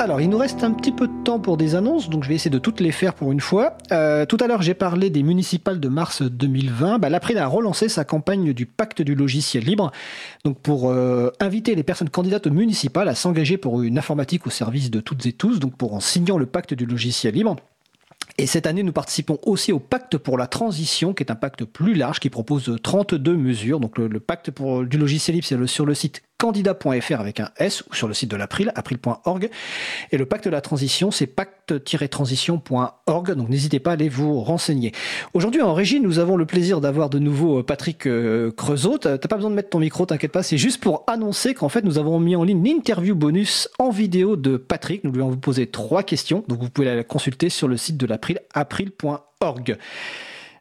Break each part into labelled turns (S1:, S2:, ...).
S1: Alors, il nous reste un petit peu de temps pour des annonces, donc je vais essayer de toutes les faire pour une fois. Euh, tout à l'heure, j'ai parlé des municipales de mars 2020. Bah, L'April a relancé sa campagne du pacte du logiciel libre, donc pour euh, inviter les personnes candidates municipales à s'engager pour une informatique au service de toutes et tous, donc pour en signant le pacte du logiciel libre. Et cette année, nous participons aussi au pacte pour la transition, qui est un pacte plus large, qui propose 32 mesures. Donc le, le pacte pour, du logiciel libre, c'est sur le site candidat.fr avec un S ou sur le site de l'April, april.org. Et le pacte de la transition, c'est pacte-transition.org. Donc n'hésitez pas à aller vous renseigner. Aujourd'hui, en régie, nous avons le plaisir d'avoir de nouveau euh, Patrick euh, Creusot. T'as t'as pas besoin de mettre ton micro, t'inquiète pas. C'est juste pour annoncer qu'en fait, nous avons mis en ligne l'interview bonus en vidéo de Patrick. Nous lui avons posé trois questions. Donc vous pouvez la consulter sur le site de l'April, april.org.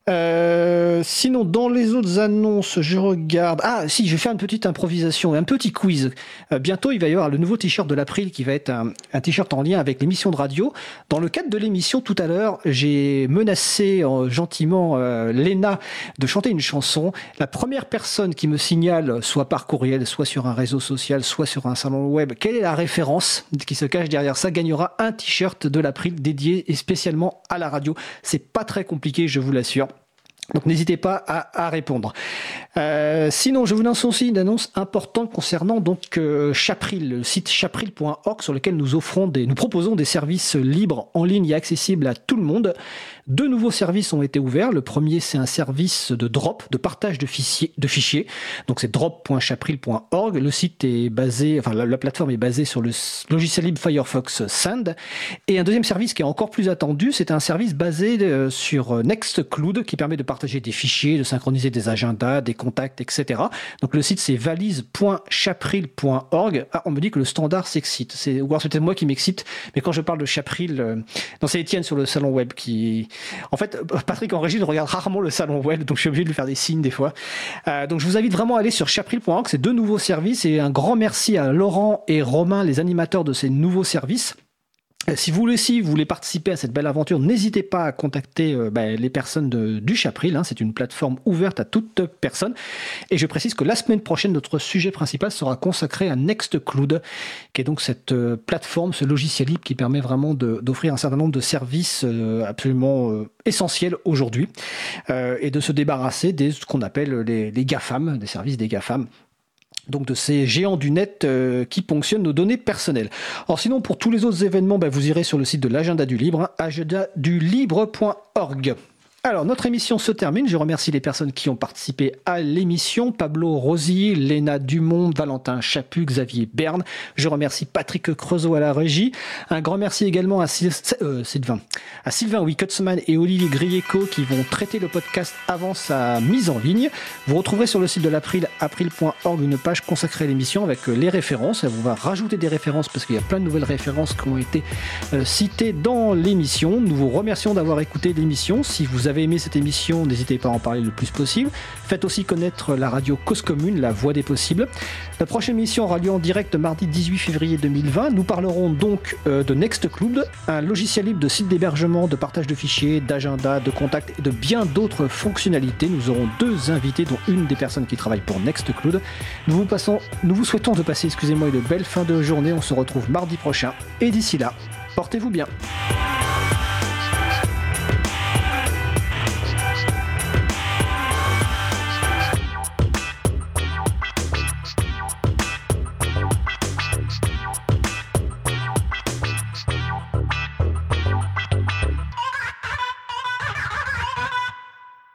S1: Euh, sinon, dans les autres annonces, je regarde. Ah, si, je vais faire une petite improvisation, un petit quiz. Euh, bientôt, il va y avoir le nouveau t-shirt de l'April qui va être un, t-shirt en lien avec l'émission de radio. Dans le cadre de l'émission, tout à l'heure, j'ai menacé euh, gentiment euh, Léna de chanter une chanson. La première personne qui me signale, soit par courriel, soit sur un réseau social, soit sur un salon web, quelle est la référence qui se cache derrière ça, gagnera un t-shirt de l'April dédié et spécialement à la radio. C'est pas très compliqué, je vous l'assure. Donc n'hésitez pas à, répondre. Euh, sinon, je vous lance aussi une annonce importante concernant donc euh, Chapril, le site chapril.org sur lequel nous offrons des, nous proposons des services libres en ligne et accessibles à tout le monde. Deux nouveaux services ont été ouverts. Le premier, c'est un service de drop, de partage de fichiers. Donc c'est drop.chapril.org. Le site est basé, enfin la, la plateforme est basée sur le logiciel libre Firefox Sand. Et un deuxième service qui est encore plus attendu, c'est un service basé euh, sur Nextcloud qui permet de partager des fichiers, de synchroniser des agendas, des contacts, etc. Donc le site c'est valise.chapril.org. Ah, on me dit que le standard s'excite. C'est, ou alors c'est peut-être moi qui m'excite, mais quand je parle de Chapril, euh, non, c'est Étienne sur le salon web qui. En fait, euh, Patrick en régie regarde rarement le salon web, donc je suis obligé de lui faire des signes des fois. Euh, donc je vous invite vraiment à aller sur chapril.org. C'est deux nouveaux services et un grand merci à Laurent et Romain, les animateurs de ces nouveaux services. Euh, Si vous aussi vous voulez participer à cette belle aventure, n'hésitez pas à contacter euh, bah, les personnes de- du Chapril. hein. C'est une plateforme ouverte à toute personne. Et je précise que la semaine prochaine, notre sujet principal sera consacré à Nextcloud, qui est donc cette euh, plateforme, ce logiciel libre qui permet vraiment de- d'offrir un certain nombre de services absolument essentiels aujourd'hui et de se débarrasser des ce qu'on appelle les, les GAFAM, des services des GAFAM donc de ces géants du net euh, qui ponctionnent nos données personnelles. Alors sinon, pour tous les autres événements, ben, vous irez sur le site de l'agenda du libre, hein, agendadulibre.org. Alors, notre émission se termine. Je remercie les personnes qui ont participé à l'émission. Pablo Rosier, Léna Dumont, Valentin Chaput, Xavier Berne. Je remercie Patrick Creusot à la régie. Un grand merci également à euh, Sylvain, à Sylvain et Olivier Grieco qui vont traiter le podcast avant sa mise en ligne. Vous retrouverez sur le site de l'April, april.org, une page consacrée à l'émission avec euh, les références. On va rajouter des références parce qu'il y a plein de nouvelles références qui ont été euh, citées dans l'émission. Nous vous remercions d'avoir écouté l'émission. Si vous avez aimé cette émission, n'hésitez pas à en parler le plus possible. Faites aussi connaître la radio Cause Commune, la voix des possibles. La prochaine émission aura lieu en direct mardi 18 février 2020. Nous parlerons donc euh, de Nextcloud, un logiciel libre de site d'hébergement, de partage de fichiers, d'agenda, de contacts et de bien d'autres fonctionnalités. Nous aurons deux invités, dont une des personnes qui travaillent pour Nextcloud. Nous vous, passons, nous vous souhaitons de passer, excusez-moi, une belle fin de journée. On se retrouve mardi prochain. Et d'ici là, portez-vous bien.